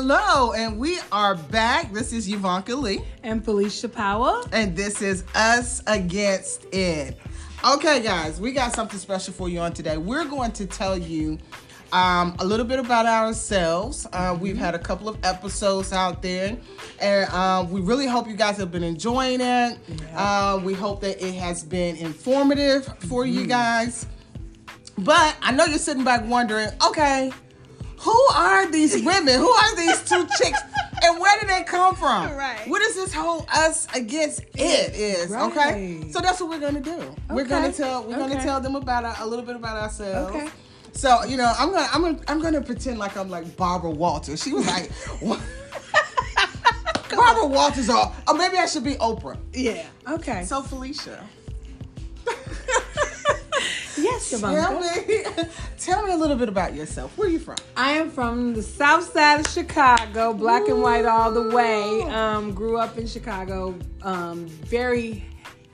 Hello, and we are back. This is Ivanka Lee, And Felicia Powell. and this is Us Against It. Okay, guys, we got something special for you on today. We're going to tell you um, a little bit about ourselves. Uh, we've had a couple of episodes out there, and uh, we really hope you guys have been enjoying it. Uh, we hope that it has been informative for you guys. But I know you're sitting back wondering, okay, who are these women? Who are these two chicks? And where did they come from? Right. What is this whole us against it is? Okay. So that's what we're gonna do. We're gonna tell we're gonna tell them about our, a little bit about ourselves. Okay. So you know, I'm gonna I'm gonna I'm gonna pretend like I'm like Barbara Walters. She was like? Barbara Walters or or maybe I should be Oprah. Yeah. Okay. So Felicia. Yes, Tell me, tell me a little bit about yourself. Where are you from? I am from the south side of Chicago, black and white all the way. Um, grew up in Chicago. Um, very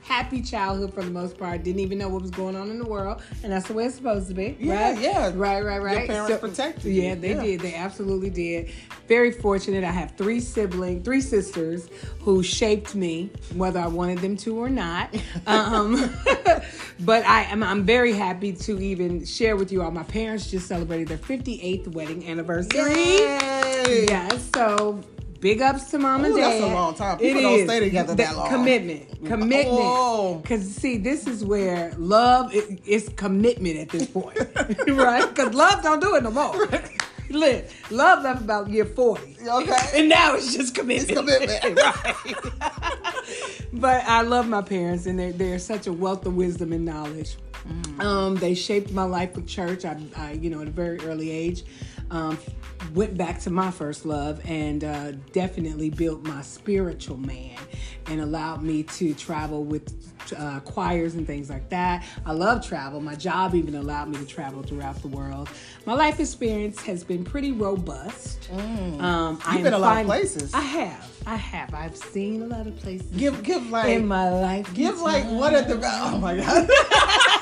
happy childhood for the most part. Didn't even know what was going on in the world, and that's the way it's supposed to be. Yeah, right? yeah. Right, right, right. parents protected you. Yeah, they Yeah. did. They absolutely did. Very fortunate. I have three siblings, three sisters who shaped me, whether I wanted them to or not. Um, but I am I'm very happy to even share with you all. My parents just celebrated their 58th wedding anniversary. Yay! Yes, so big ups to mom and Ooh, dad. that's a long time. People It don't is. stay together that long. Commitment, commitment. Oh. Because see, this is where love is, is commitment at this point, right? Because love don't do it no more. Look, love left about year forty. Okay. And now it's just commitment. It's commitment. right. but I love my parents, and they're, they're such a wealth of wisdom and knowledge. Mm. Um, they shaped my life with church. I, I, you know, at a very early age, um, went back to my first love, and uh, definitely built my spiritual man, and allowed me to travel with uh, choirs and things like that. I love travel. My job even allowed me to travel throughout the world. My life experience has been pretty robust. Um, I You've am been a lot of places. I have. I have. I've seen a lot of places Give give like in my life. give like one at the oh my god.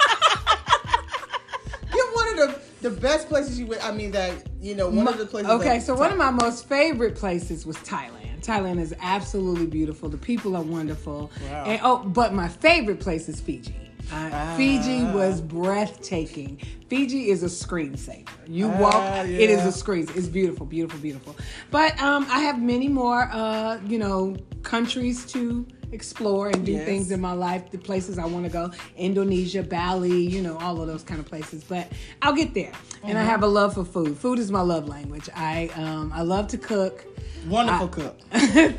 give one of the best places you went. I mean that you know one of the places. Okay, so one of my most favorite places was Thailand. Thailand is absolutely beautiful. The people are wonderful. Wow. And oh, but my favorite place is Fiji. Uh, Ah. Fiji was breathtaking. Fiji is a screensaver. You walk, Ah, it is a screen. It's beautiful, beautiful, beautiful. But um, I have many more, uh, you know, countries to explore and do Yes. things in my life. The places I want to go: Indonesia, Bali, you know, all of those kind of places. But I'll get there. And Mm-hmm. I have a love for food. Food is my love language. I um, I love to cook. wonderful cook.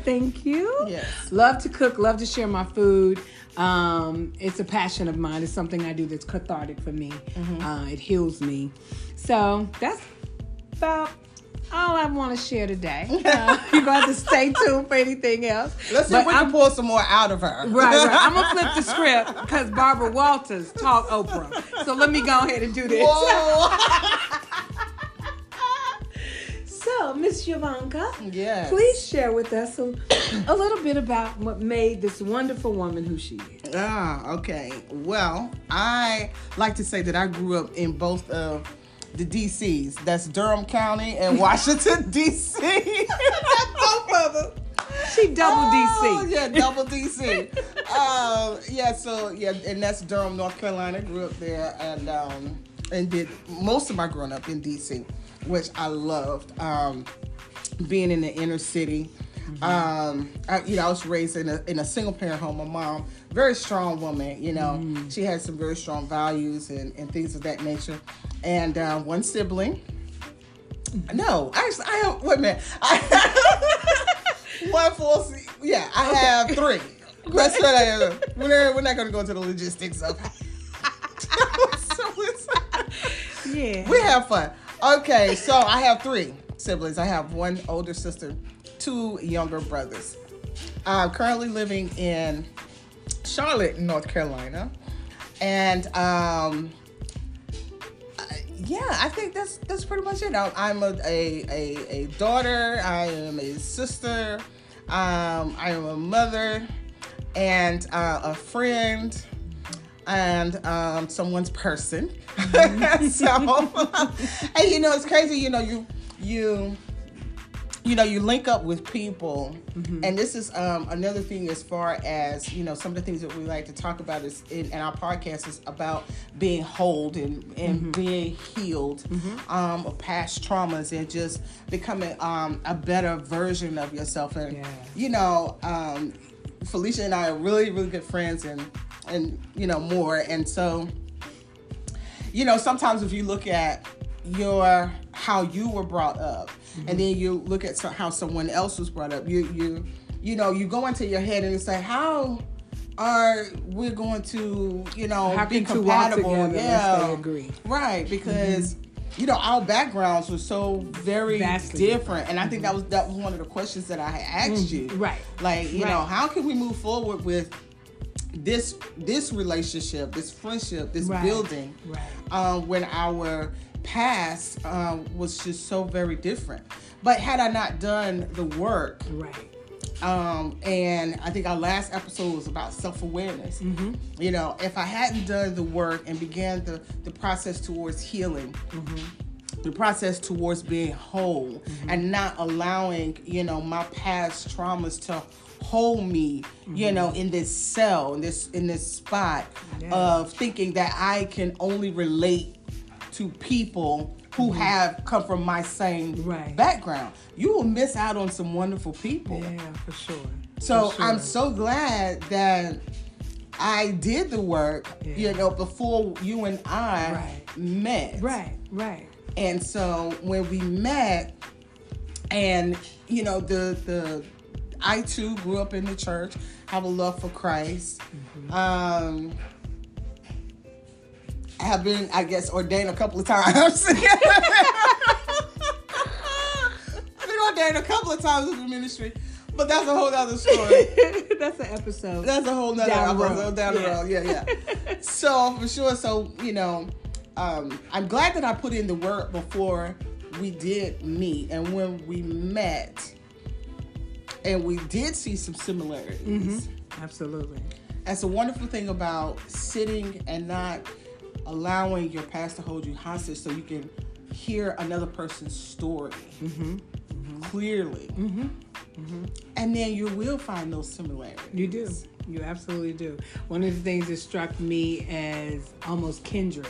Thank you. Yes. Love to cook, love to share my food. Um, it's a passion of mine. It's something I do that's cathartic for me. Mm-hmm. Uh, it heals me. So that's about all I want to share today. Uh, you're going to have to stay tuned for anything else. Let's see if we can pull some more out of her. Right, right. I'm gonna flip the script because Barbara Walters taught Oprah. So let me go ahead and do this. Whoa. So, Miss Ivanka, Yes. please share with us a, a little bit about what made this wonderful woman who she is. Ah, okay. Well, I like to say that I grew up in both of the DCs. That's Durham County and Washington DC. both of them. She double Oh, DC. yeah, double DC. um, yeah, so yeah, and that's Durham, North Carolina. Grew up there and um, and did most of my growing up in DC, which I loved. Um, being in the inner city. Um, I, you know, I was raised in a in a single parent home. My mom, very strong woman. You know, she had some very strong values and, and things of that nature. And uh, one sibling. No, actually, I have. Wait a minute. I one full. Yeah, I have three. That's what I have. We're, we're not going to go into the logistics of. so Yeah. we have fun. Okay, so I have three siblings. I have one older sister, two younger brothers. I'm currently living in Charlotte, North Carolina, and um, I- yeah, I think that's that's pretty much it. I'm, I'm a, a, a a daughter. I am a sister. Um, I am a mother, and uh, a friend and um, someone's person. so, and you know, it's crazy. You know, you you you know you link up with people. And this is um, another thing as far as you know some of the things that we like to talk about is in, in our podcast is about being whole and, and being healed um, of past traumas and just becoming um, a better version of yourself. And Yeah. you know um, felicia and i are really really good friends and and you know more. And so you know, sometimes if you look at your how you were brought up, and then you look at so, how someone else was brought up, you you you know you go into your head and you say how are we going to you know How be can two walk compatible? yeah, they agree? right mm-hmm. because. You know, our backgrounds were so very Vastly different, and I think that mm-hmm. was that was one of the questions that I had asked mm-hmm. you. Right. Like, you Right. know, how can we move forward with this this relationship, this friendship, this Right. building, Right. um, when our past um, was just so very different. But had I not done the work, Right. um, and I think our last episode was about self awareness. You know, if I hadn't done the work and began the the process towards healing. The process towards being whole and not allowing, you know, my past traumas to hold me, you know, in this cell, in this in this spot of thinking that I can only relate to people who have come from my same Right. background. You will miss out on some wonderful people. Yeah, for sure. So For sure. I'm so glad that I did the work, Yeah. you know, before you and I Right. met. Right. Right. And so when we met, and you know, the the I too grew up in the church, have a love for Christ. Mm-hmm. Um, I have been, I guess, ordained a couple of times. I've been ordained a couple of times in the ministry, but that's a whole other story. That's an episode. That's a whole nother Down the episode down the Yeah. road. Yeah, yeah. so for sure. So you know, um, I'm glad that I put in the work before we did meet, and when we met, and we did see some similarities. Mm-hmm. Absolutely. That's a wonderful thing about sitting and not allowing your past to hold you hostage, so you can hear another person's story mm-hmm. clearly, mm-hmm. Mm-hmm. and then you will find those similarities. You do. You absolutely do. One of the things that struck me as almost kindred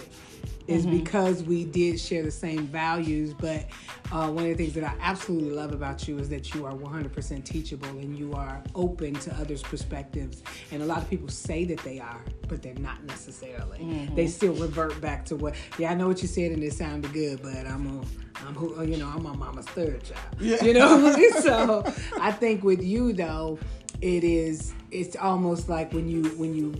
is because we did share the same values. But uh, one of the things that I absolutely love about you is that you are 100% teachable and you are open to others' perspectives. And a lot of people say that they are, but they're not necessarily. They still revert back to what, yeah, I know what you said and it sounded good, but I'm a, I'm who, you know, I'm my mama's third child. Yeah. You know, so I think with you though, it is it's almost like when you when you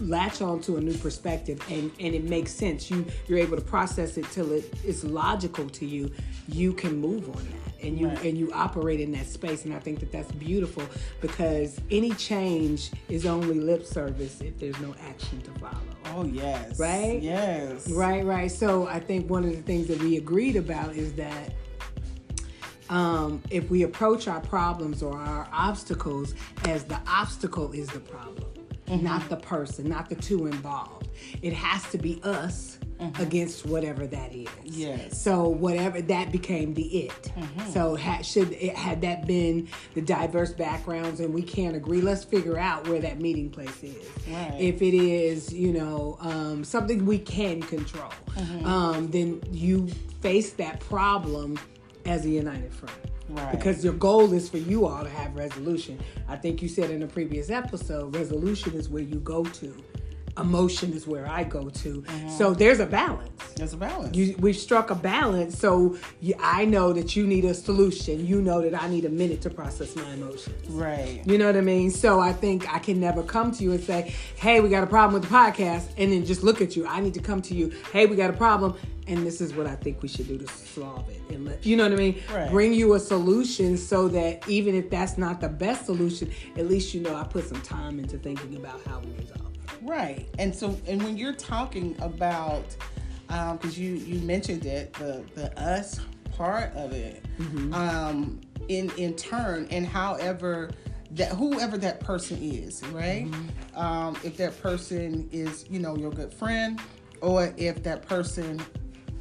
latch on to a new perspective and and it makes sense you you're able to process it till it it's logical to you you can move on that and you Right. and you operate in that space and i think that that's beautiful because any change is only lip service if there's no action to follow Oh yes. Right? Yes. Right, right. So I think one of the things that we agreed about is that um, if we approach our problems or our obstacles as the obstacle is the problem, not the person, not the two involved, it has to be us against whatever that is. Yes. So whatever that became the it. So had, should it had that been the diverse backgrounds and we can't agree, let's figure out where that meeting place is. Right. If it is, you know, um, something we can control, um, then you face that problem as a united front. Right. Because your goal is for you all to have resolution. I think you said in a previous episode, resolution is where you go to. Emotion is where I go to. Mm-hmm. So there's a balance. There's a balance. You, we've struck a balance, so you, I know that you need a solution. You know that I need a minute to process my emotions. right. You know what I mean? So I think I can never come to you and say, "Hey, we got a problem with the podcast," and then just look at you. I need to come to you. Hey, we got a problem, and this is what I think we should do to solve it. And let you know what I mean? Right. Bring you a solution so that even if that's not the best solution, at least you know I put some time into thinking about how we resolve it. Right. And so, and when you're talking about, because you you mentioned it, the the us part of it, um, in in turn, and however that whoever that person is, right? Um, if that person is, you know, your good friend, or if that person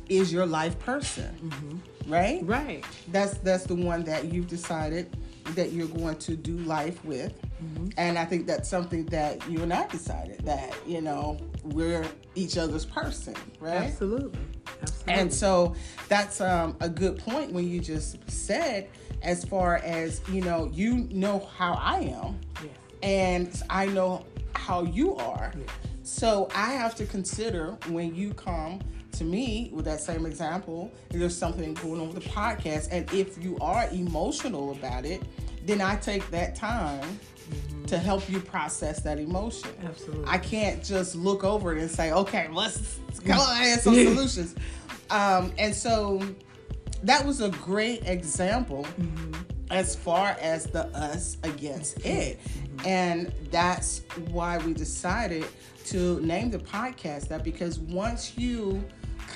is your life person, Mm-hmm. right? Right. That's that's the one that you've decided that you're going to do life with. Mm-hmm. And I think that's something that you and I decided that, you know, we're each other's person, right? Absolutely. Absolutely. And so that's um, a good point when you just said, as far as, you know, you know how I am, yeah. and I know how you are. Yeah. So I have to consider when you come to me with that same example, if there's something going on with the podcast, and if you are emotional about it, then I take that time mm-hmm. to help you process that emotion. Absolutely. I can't just look over it and say, okay, let's, let's go ahead some solutions. Um, and so that was a great example mm-hmm. as far as the us against mm-hmm. it. And that's why we decided to name the podcast that because once you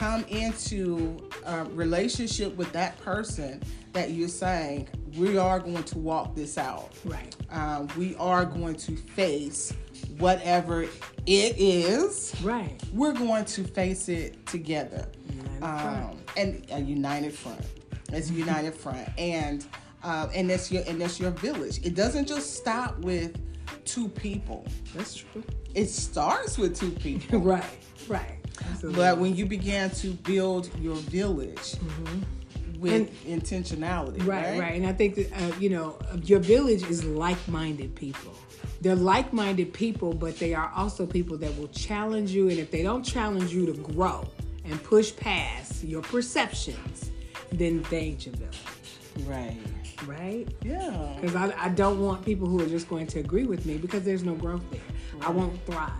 come into a relationship with that person that you're saying, we are going to walk this out Right. um, we are going to face whatever it is. Right. We're going to face it together, United um, and a united front. It's a united front, and uh, and that's your and that's your village. It doesn't just stop with two people. That's true. It starts with two people. Right. Right. Absolutely. But when you began to build your village with intentionality, Mm-hmm. Right, right, right, And I think that, uh, you know, your village is like minded people. They're like minded people, but they are also people that will challenge you. And if they don't challenge you to grow and push past your perceptions, then your village. right, Right? yeah, Because I, I don't want people who are just going to agree with me because there's no growth there. I won't thrive.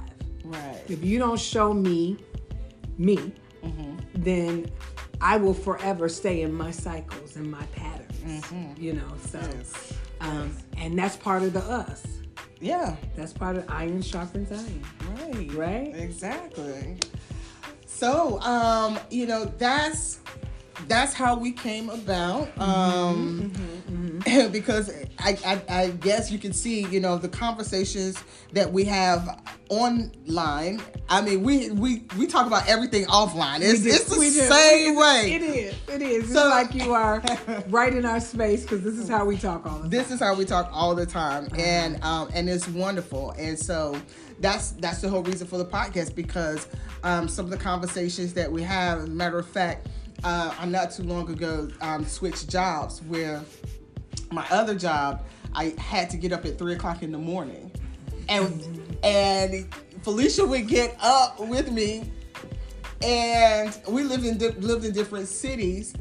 right, If you don't show me me, Mm-hmm. then I will forever stay in my cycles and my patterns. You know, so Mm-hmm. Yes. um, and that's part of the us. yeah. That's part of iron sharpens iron. Right. Right? Exactly. So, um, you know, that's that's how we came about. Um, because I, I, I guess you can see, you know, the conversations that we have online. I mean, we we we talk about everything offline. It's, it's the same It way. is. It is. It's So- like you are right in our space because this is how we talk all the time. this is how we talk all the time and um and it's wonderful and so that's that's the whole reason for the podcast because um some of the conversations that we have matter of fact uh i'm not too long ago um switched jobs where my other job i had to get up at three o'clock in the morning and and felicia would get up with me and we lived in di- lived in different cities.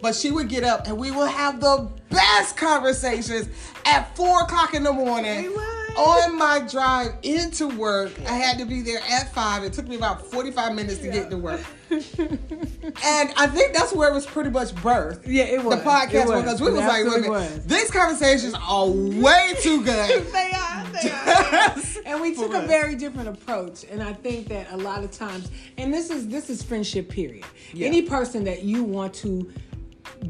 But she would get up and we would have the best conversations at four o'clock in the morning. On my drive into work. I had to be there at five. It took me about 45 minutes to get to work. and I think that's where it was pretty much birth. Yeah, it was. The podcast was. because we It was like, women, was. these conversations are way too good. they are. They are. and we took a very different approach. And I think that a lot of times, and this is this is friendship period. Yeah. Any person that you want to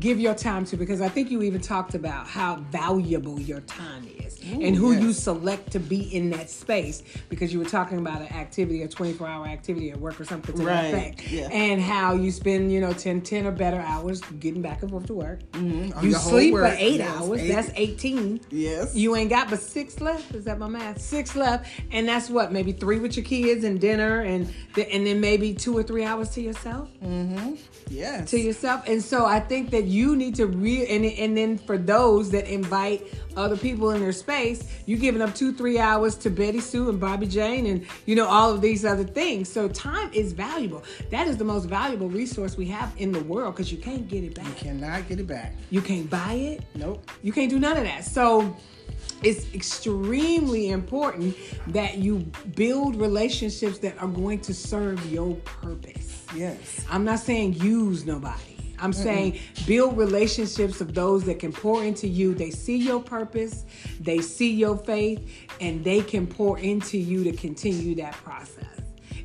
give your time to, because I think you even talked about how valuable your time is and who you select to be in that space. Because you were talking about an activity, a 24 hour activity at work or something to Right. that effect. Yeah. And how you spend, you know, 10, 10 or better hours getting back and forth to work. On You sleep work. for eight Yes, hours. eight- That's 18. Yes. You ain't got but six left. Is that my math? Six left, and that's what maybe three with your kids and dinner, and th- and then maybe two or three hours to yourself. Mm-hmm. yes. To yourself, and so I think that you need to re and and then for those that invite other people in their space, you're giving up two three hours to Betty Sue and Bobby Jane and you know all of these other things. So time is valuable. That is the most valuable resource we have in the world because you can't get it back. You cannot get it back. You can't buy it. Nope. You can't do none of that. So it's extremely important that you build relationships that are going to serve your purpose. Yes. I'm not saying use nobody. I'm saying build relationships of those that can pour into you. They see your purpose, they see your faith, and they can pour into you to continue that process.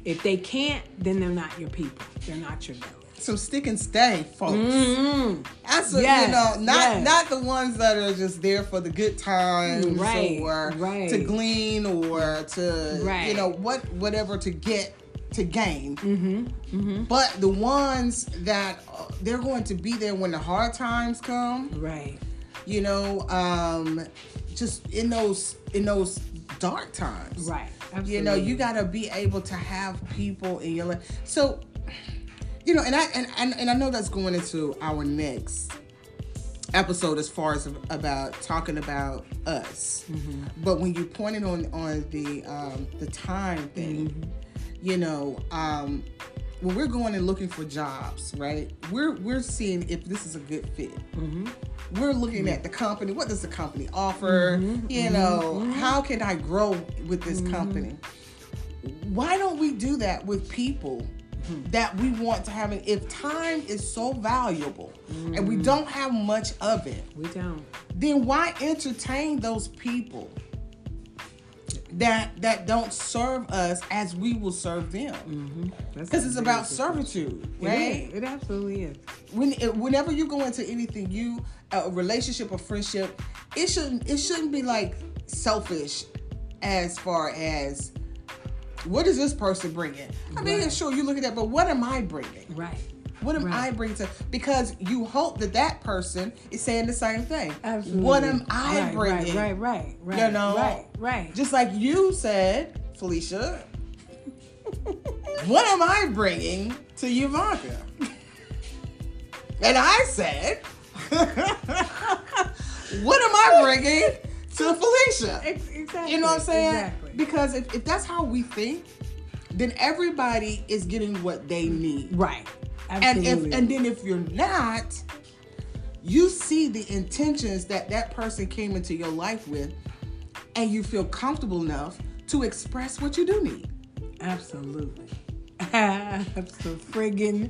If they can't, then they're not your people. They're not your village. So stick and stay, folks. Mm-hmm. That's a, Yes, you know, not yes. not the ones that are just there for the good times Right, or right. to glean or to Right. you know what whatever to get to gain. But the ones that uh, they're going to be there when the hard times come, Right. you know, um, just in those in those dark times. Right. Absolutely. You know, you got to be able to have people in your life. So, you know, and I and, and and I know that's going into our next episode as far as about talking about us. But when you pointed on on the um, the time thing, you know, um, when we're going and looking for jobs, right? We're we're seeing if this is a good fit. Mm-hmm. We're looking at the company. What does the company offer? Mm-hmm. You know, mm-hmm. how can I grow with this company? Why don't we do that with people that we want to have? If time is so valuable and we don't have much of it, we don't. then why entertain those people that that don't serve us as we will serve them? Mm-hmm. That's Because it's about servitude, It right? is. It absolutely is. when it- whenever you go into anything, you a relationship or friendship, it shouldn't it shouldn't be like selfish as far as what is this person bringing? I mean, Right. sure you look at that, but what am I bringing? Right. What am Right. I bringing to? Because you hope that that person is saying the same thing. Absolutely. What am I right, bringing? Right, right, right, right. You know? Right, right. Just like you said, Felicia. what am I bringing to Ivanka? And I said, what am I bringing to Felicia? Exactly. You know what I'm saying? Exactly. Because if, if that's how we think, then everybody is getting what they need. right. And if and then if you're not, you see the intentions that that person came into your life with, and you feel comfortable enough to express what you do need. absolutely.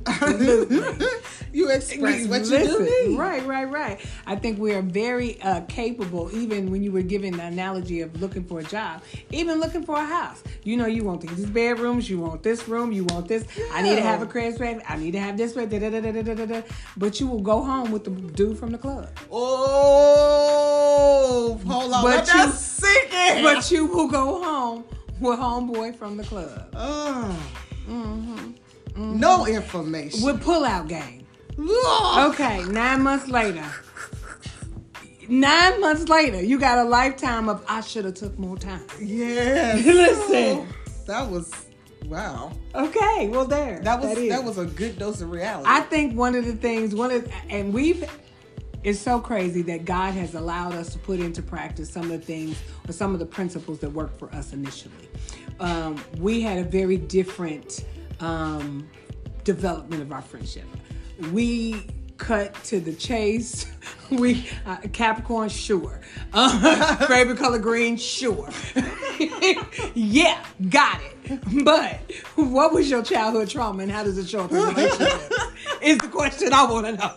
Absolutely. You express what you Listen, do need. Right, right, right. I think we are very uh, capable, even when you were giving the analogy of looking for a job, even looking for a house. You know, you want these bedrooms, you want this room, you want this. I need to have a crib space, I need to have this way, da, da, da, da, da, da, da. but you will go home with the dude from the club. Oh, hold on. But you- sink in. But you will go home with homeboy from the club. Oh. Mm-hmm. No information. With pull-out game. Ugh. Okay, nine months later. Nine months later, you got a lifetime of I should have took more time. Yes. Listen. That was wow. Okay, well there. That was is. that was a good dose of reality. I think one of the things, one of, and we've, it's so crazy that God has allowed us to put into practice some of the things or some of the principles that worked for us initially. Um, we had a very different um, development of our friendship. We cut to the chase. We uh, Capricorn, sure. Uh, favorite color green, sure. yeah, got it. But what was your childhood trauma and how does it show up in relationships? is the question I want to know.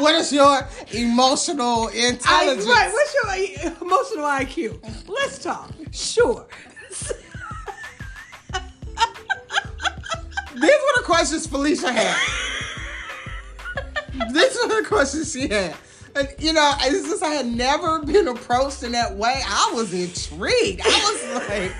what is your emotional I, intelligence? right, what's your emotional IQ? Let's talk. Sure. Questions Felicia had. These were the questions she had. And you know, just I had never been approached in that way. I was intrigued. I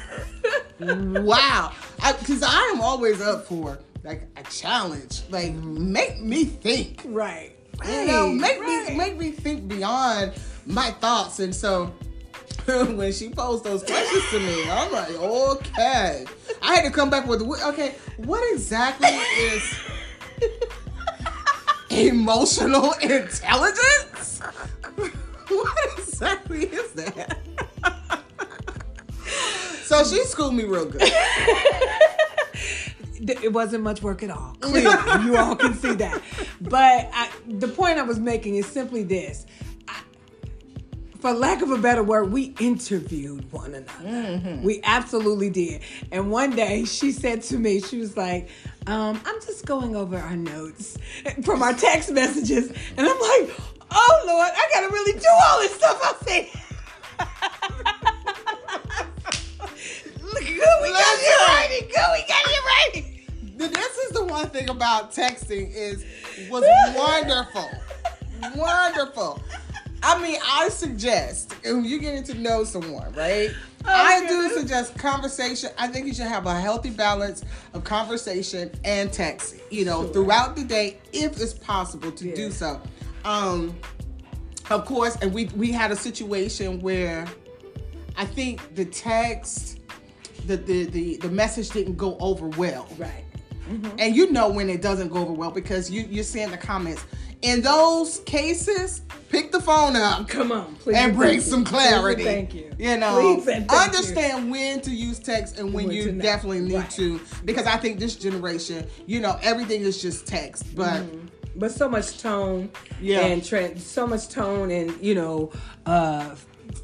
was like, wow. Because I, am always up for like a challenge. Like, make me think. Right. You know, make right. me make me think beyond my thoughts. And so when she posed those questions to me, I'm like, okay. I had to come back with, okay, what exactly is emotional intelligence? What exactly is that? so she schooled me real good. it wasn't much work at all. Clearly, you all can see that. But I, the point I was making is simply this. For lack of a better word, we interviewed one another. We absolutely did. And one day she said to me, she was like, um, I'm just going over our notes from our text messages. And I'm like, oh Lord, I gotta really do all this stuff I say. Look, good, we got you Listen. writing. Good, we got you writing. This is the one thing about texting is was wonderful, wonderful. I mean, I suggest when you're getting to know someone, right? I do suggest conversation. I think you should have a healthy balance of conversation and text, you know, Sure. throughout the day if it's possible to do so. Um of course, and we we had a situation where I think the text the the the, the message didn't go over well. Right. And you know when it doesn't go over well because you you're seeing the comments. In those cases, pick the phone up Come on, please. and bring some clarity. Please thank you. You know, Please and thank you. understand when to use text and when When you definitely need Right. to. Because I think this generation, you know, everything is just text. But but so much tone Yeah. and tra- so much tone and you know uh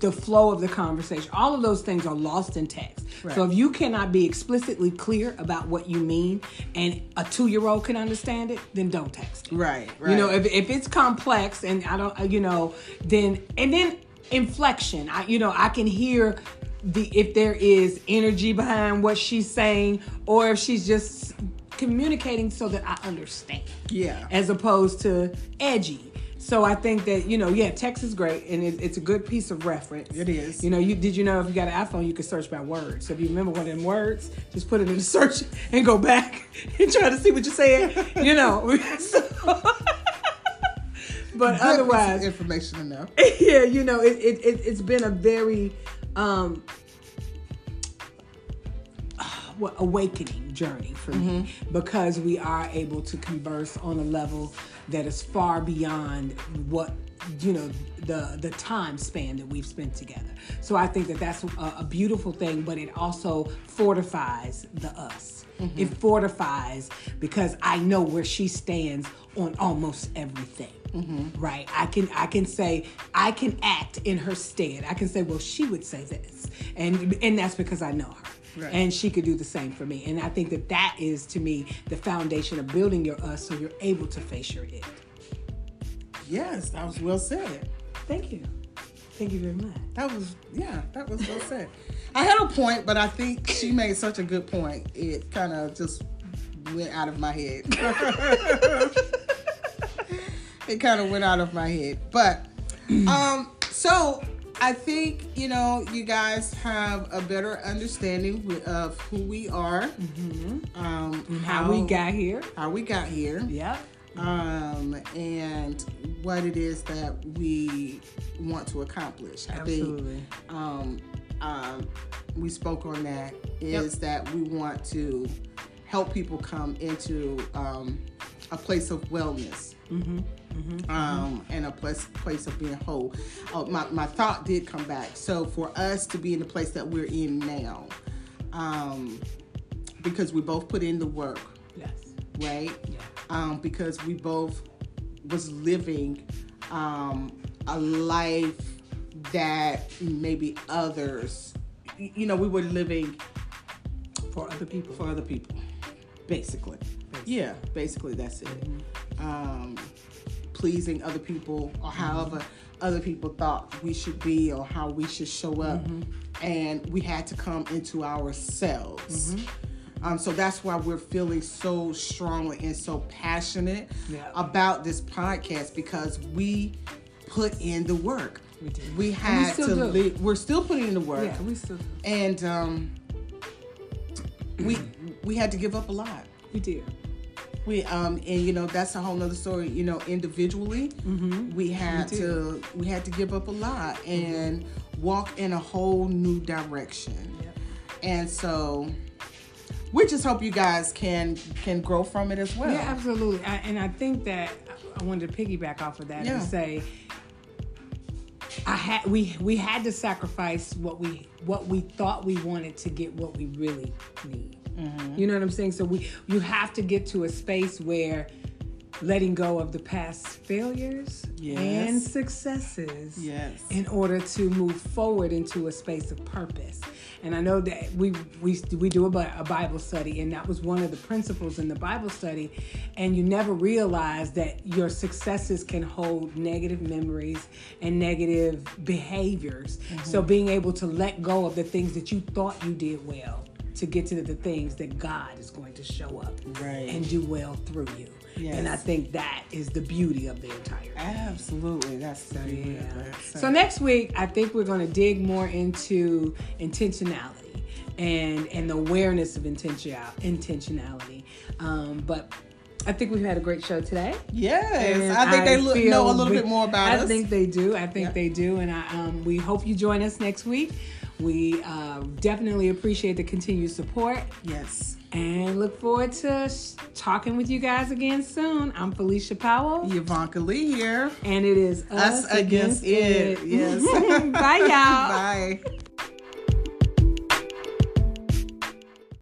the flow of the conversation all of those things are lost in text so if you cannot be explicitly clear about what you mean and a two-year-old can understand it then don't text it. right, right. you know if, if it's complex and i don't you know then and then inflection i you know i can hear the if there is energy behind what she's saying or if she's just communicating so that i understand yeah. as opposed to edgy. So I think that you know, yeah, text is great and it, it's a good piece of reference. It is. You know, you did you know if you got an iPhone, you can search by words. So if you remember one of them words, just put it in the search and go back and try to see what you said. You know. So- but Good otherwise, information enough. yeah, you know, it, it, it it's been a very um awakening journey for me mm-hmm. because we are able to converse on a level that is far beyond what you know the the time span that we've spent together. So i think that that's a, a beautiful thing but it also fortifies the us. Mm-hmm. It fortifies because i know where she stands on almost everything mm-hmm. right? I can i can say i can act in her stead. I can say well she would say this and and that's because i know her Right. and she could do the same for me and i think that that is to me the foundation of building your us so you're able to face your it Yes, that was well said. thank you thank you very much That was yeah, that was well said. I had a point, but I think she made such a good point. It kind of just went out of my head. it kind of went out of my head. But um so I think, you know, you guys have a better understanding of who we are. Um how we got here how we got here yep um, and what it is that we want to accomplish. I Absolutely. think um, um, we spoke on that is that we want to help people come into um, a place of wellness. Um, and a place place of being whole. Oh, my, my thought did come back. So for us to be in the place that we're in now, um, because we both put in the work, yes right? yeah um, because we both was living um, a life that maybe others, you know, we were living for other people for other people, basically. Yeah, basically that's it. Um, pleasing other people or however other people thought we should be or how we should show up, and we had to come into ourselves. Um, so that's why we're feeling so strongly and so passionate Yeah. about this podcast because we put in the work. We did. We And we had to. We're still putting in the work yeah we still Do. and um, we we had to give up a lot. we did We um and you know that's a whole nother story. You know, individually, we had We did. to we had to give up a lot and walk in a whole new direction. Yep. And so, we just hope you guys can can grow from it as well. Yeah, absolutely. I, and I think that I wanted to piggyback off of that Yeah. and say, I had we we had to sacrifice what we what we thought we wanted to get what we really need. Mm-hmm. You know what I'm saying? So we you have to get to a space where letting go of the past failures Yes. and successes Yes. in order to move forward into a space of purpose. And I know that we we we do a, a Bible study, and that was one of the principles in the Bible study. And you never realize that your successes can hold negative memories and negative behaviors. So being able to let go of the things that you thought you did well to get to the things that God is going to show up Right. and do well through you. And I think that is the beauty of the entire Absolutely. That's beauty yeah. it. So next week, I think we're going to dig more into intentionality and and the awareness of intention intentionality. Um, but I think we've had a great show today. Yes, And I think they look, know a little we- bit more about I us. I think they do. I think Yeah. they do, and I um, we hope you join us next week. We uh, definitely appreciate the continued support yes. and look forward to sh- talking with you guys again soon. I'm Felicia Powell, Yvonne Lee here. and it is us, Us against it. Yes. Bye, y'all. Bye.